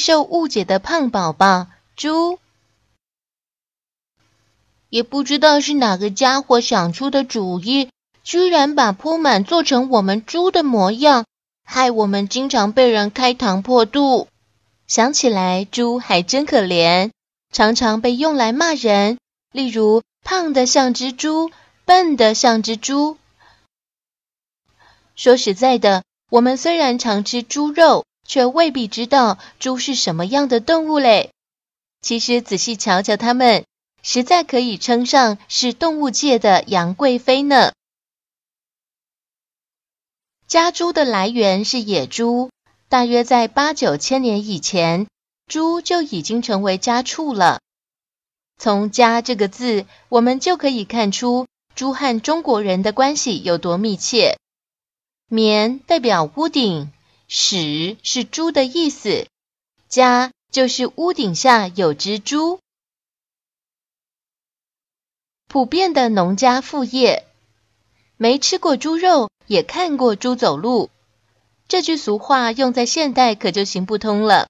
受误解的胖宝宝猪。也不知道是哪个家伙想出的主意，居然把铺满做成我们猪的模样，害我们经常被人开膛破肚。想起来，猪还真可怜，常常被用来骂人，例如胖的像只猪，笨的像只猪。说实在的，我们虽然常吃猪肉，却未必知道猪是什么样的动物嘞。其实仔细瞧瞧它们。实在可以称上是动物界的杨贵妃呢。家猪的来源是野猪，大约在八九千年以前，猪就已经成为家畜了。从“家”这个字，我们就可以看出猪和中国人的关系有多密切。棉代表屋顶，屎是猪的意思，家就是屋顶下有只猪。普遍的农家副业，没吃过猪肉，也看过猪走路。这句俗话用在现代可就行不通了。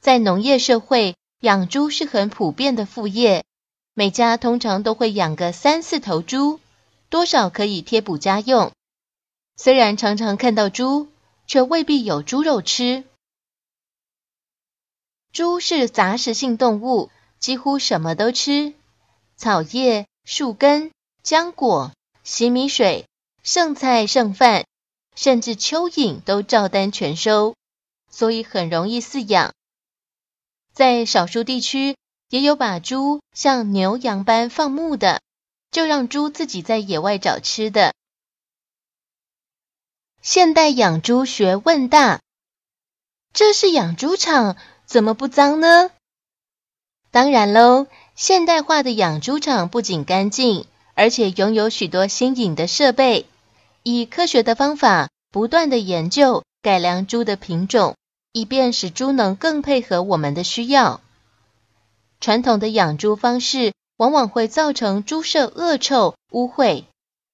在农业社会，养猪是很普遍的副业，每家通常都会养个三四头猪，多少可以贴补家用。虽然常常看到猪，却未必有猪肉吃。猪是杂食性动物，几乎什么都吃，草叶。树根、浆果、洗米水、剩菜剩饭，甚至蚯蚓都照单全收，所以很容易饲养。在少数地区，也有把猪像牛羊般放牧的，就让猪自己在野外找吃的。现代养猪学问大，这是养猪场，怎么不脏呢？当然喽。现代化的养猪场不仅干净，而且拥有许多新颖的设备，以科学的方法不断的研究改良猪的品种，以便使猪能更配合我们的需要。传统的养猪方式往往会造成猪舍恶臭污秽，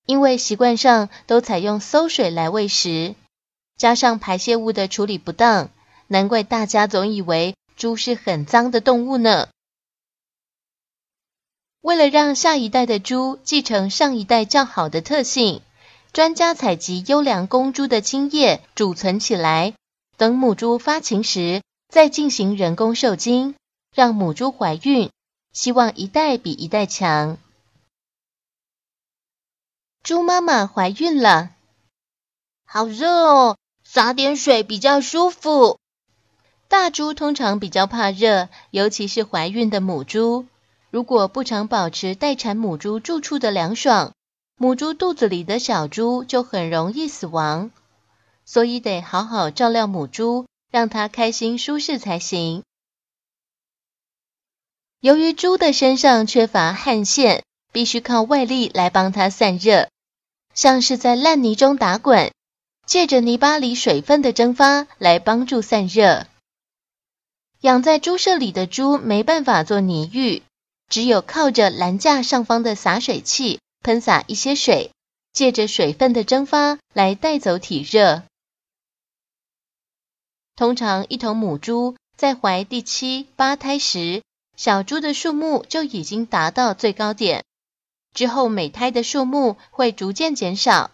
因为习惯上都采用馊水来喂食，加上排泄物的处理不当，难怪大家总以为猪是很脏的动物呢。为了让下一代的猪继承上一代较好的特性，专家采集优良公猪的精液储存起来，等母猪发情时再进行人工受精，让母猪怀孕，希望一代比一代强。猪妈妈怀孕了，好热哦，洒点水比较舒服。大猪通常比较怕热，尤其是怀孕的母猪。如果不常保持待产母猪住处的凉爽，母猪肚子里的小猪就很容易死亡。所以得好好照料母猪，让它开心舒适才行。由于猪的身上缺乏汗腺，必须靠外力来帮它散热，像是在烂泥中打滚，借着泥巴里水分的蒸发来帮助散热。养在猪舍里的猪没办法做泥浴。只有靠着栏架上方的洒水器喷洒一些水，借着水分的蒸发来带走体热。通常一头母猪在怀第七八胎时，小猪的数目就已经达到最高点，之后每胎的数目会逐渐减少。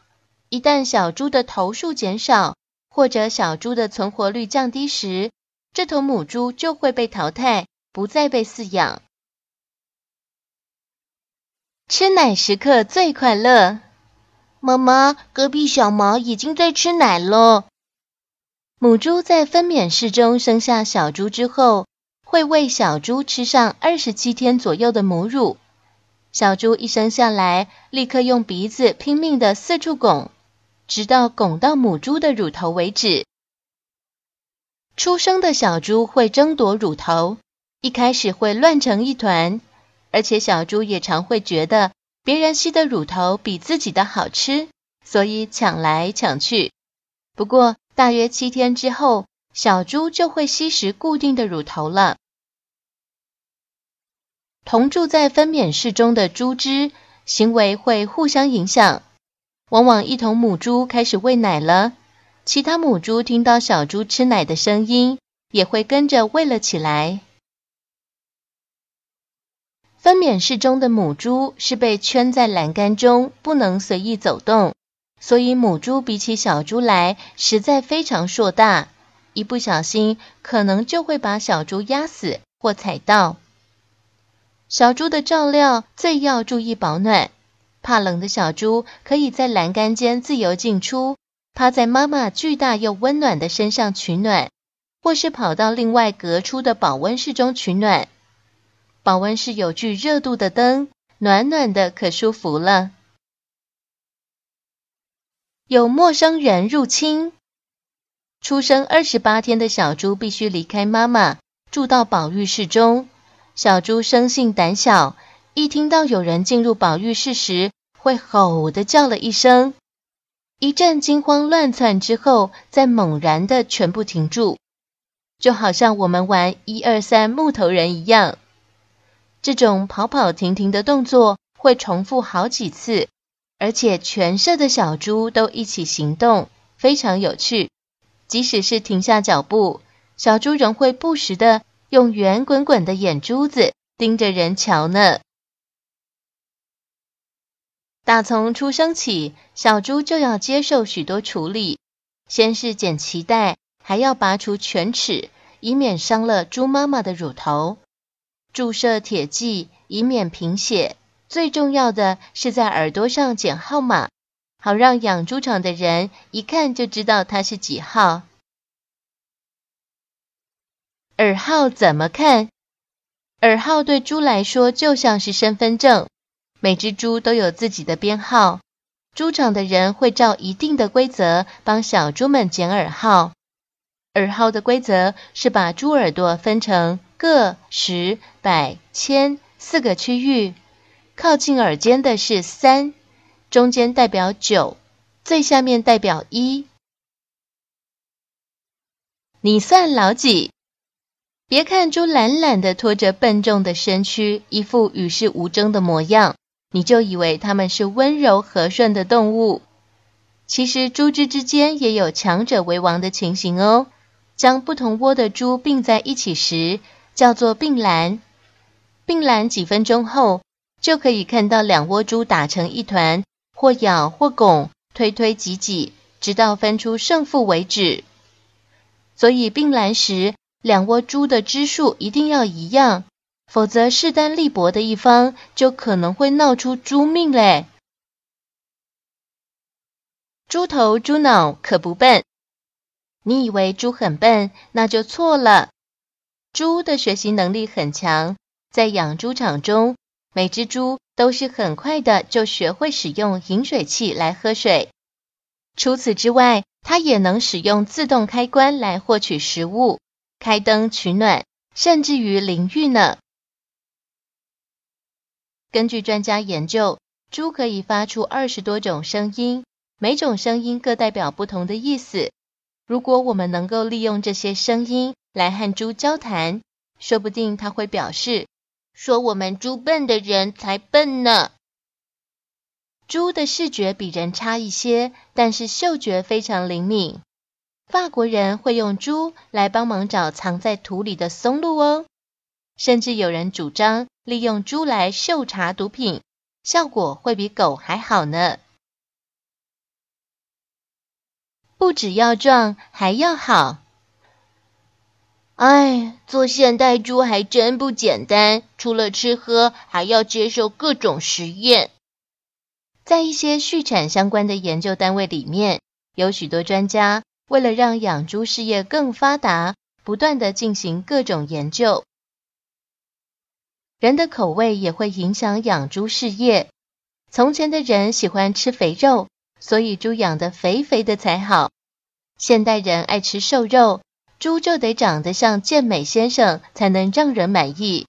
一旦小猪的头数减少，或者小猪的存活率降低时，这头母猪就会被淘汰，不再被饲养。吃奶时刻最快乐。妈妈，隔壁小毛已经在吃奶了。母猪在分娩室中生下小猪之后，会喂小猪吃上二十七天左右的母乳。小猪一生下来，立刻用鼻子拼命的四处拱，直到拱到母猪的乳头为止。出生的小猪会争夺乳头，一开始会乱成一团，而且小猪也常会觉得别人吸的乳头比自己的好吃，所以抢来抢去。不过大约七天之后，小猪就会吸食固定的乳头了。同住在分娩室中的猪只行为会互相影响，往往一头母猪开始喂奶了。其他母猪听到小猪吃奶的声音，也会跟着喂了起来。分娩室中的母猪是被圈在栏杆中，不能随意走动，所以母猪比起小猪来，实在非常硕大，一不小心可能就会把小猪压死或踩到。小猪的照料最要注意保暖，怕冷的小猪可以在栏杆间自由进出。趴在妈妈巨大又温暖的身上取暖，或是跑到另外隔出的保温室中取暖。保温室有具热度的灯，暖暖的可舒服了。有陌生人入侵，出生二十八天的小猪必须离开妈妈，住到保育室中。小猪生性胆小，一听到有人进入保育室时，会吼的叫了一声。一阵惊慌乱窜之后，再猛然的全部停住，就好像我们玩一二三木头人一样。这种跑跑停停的动作会重复好几次，而且全社的小猪都一起行动，非常有趣。即使是停下脚步，小猪仍会不时的用圆滚滚的眼珠子盯着人瞧呢。打从出生起，小猪就要接受许多处理，先是剪脐带，还要拔除犬齿，以免伤了猪妈妈的乳头；注射铁剂，以免贫血；最重要的是在耳朵上剪号码，好让养猪场的人一看就知道它是几号。耳号怎么看？耳号对猪来说就像是身份证。每只猪都有自己的编号，猪场的人会照一定的规则帮小猪们剪耳号。耳号的规则是把猪耳朵分成个、十、百、千四个区域，靠近耳尖的是三，中间代表九，最下面代表一。你算老几？别看猪懒懒的拖着笨重的身躯，一副与世无争的模样。你就以为它们是温柔和顺的动物，其实猪只之间也有强者为王的情形哦。将不同窝的猪并在一起时，叫做并栏。并栏几分钟后，就可以看到两窝猪打成一团，或咬或拱，推推挤挤，直到分出胜负为止。所以并栏时，两窝猪的只数一定要一样。否则，势单力薄的一方就可能会闹出猪命嘞。猪头猪脑可不笨，你以为猪很笨，那就错了。猪的学习能力很强，在养猪场中，每只猪都是很快的就学会使用饮水器来喝水。除此之外，它也能使用自动开关来获取食物、开灯取暖，甚至于淋浴呢。根据专家研究，猪可以发出二十多种声音，每种声音各代表不同的意思。如果我们能够利用这些声音来和猪交谈，说不定它会表示说我们猪笨的人才笨呢。猪的视觉比人差一些，但是嗅觉非常灵敏。法国人会用猪来帮忙找藏在土里的松露哦。甚至有人主张利用猪来嗅查毒品，效果会比狗还好呢。不只要壮，还要好。哎，做现代猪还真不简单，除了吃喝，还要接受各种实验。在一些畜产相关的研究单位里面，有许多专家为了让养猪事业更发达，不断的进行各种研究。人的口味也会影响养猪事业。从前的人喜欢吃肥肉，所以猪养得肥肥的才好。现代人爱吃瘦肉，猪就得长得像健美先生，才能让人满意。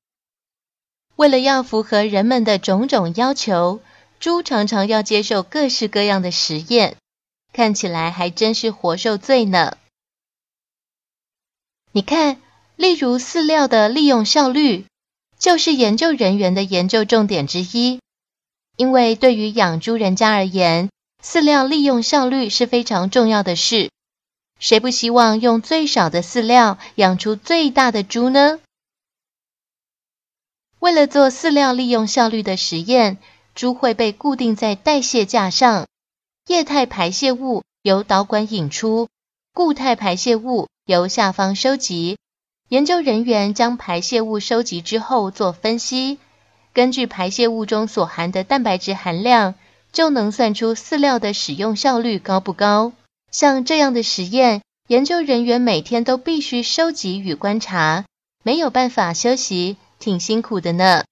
为了要符合人们的种种要求，猪常常要接受各式各样的实验，看起来还真是活受罪呢。你看，例如饲料的利用效率，就是研究人员的研究重点之一。因为对于养猪人家而言，饲料利用效率是非常重要的事。谁不希望用最少的饲料养出最大的猪呢？为了做饲料利用效率的实验，猪会被固定在代谢架上，液态排泄物由导管引出，固态排泄物。由下方收集，研究人员将排泄物收集之后做分析，根据排泄物中所含的蛋白质含量，就能算出饲料的使用效率高不高。像这样的实验，研究人员每天都必须收集与观察，没有办法休息，挺辛苦的呢。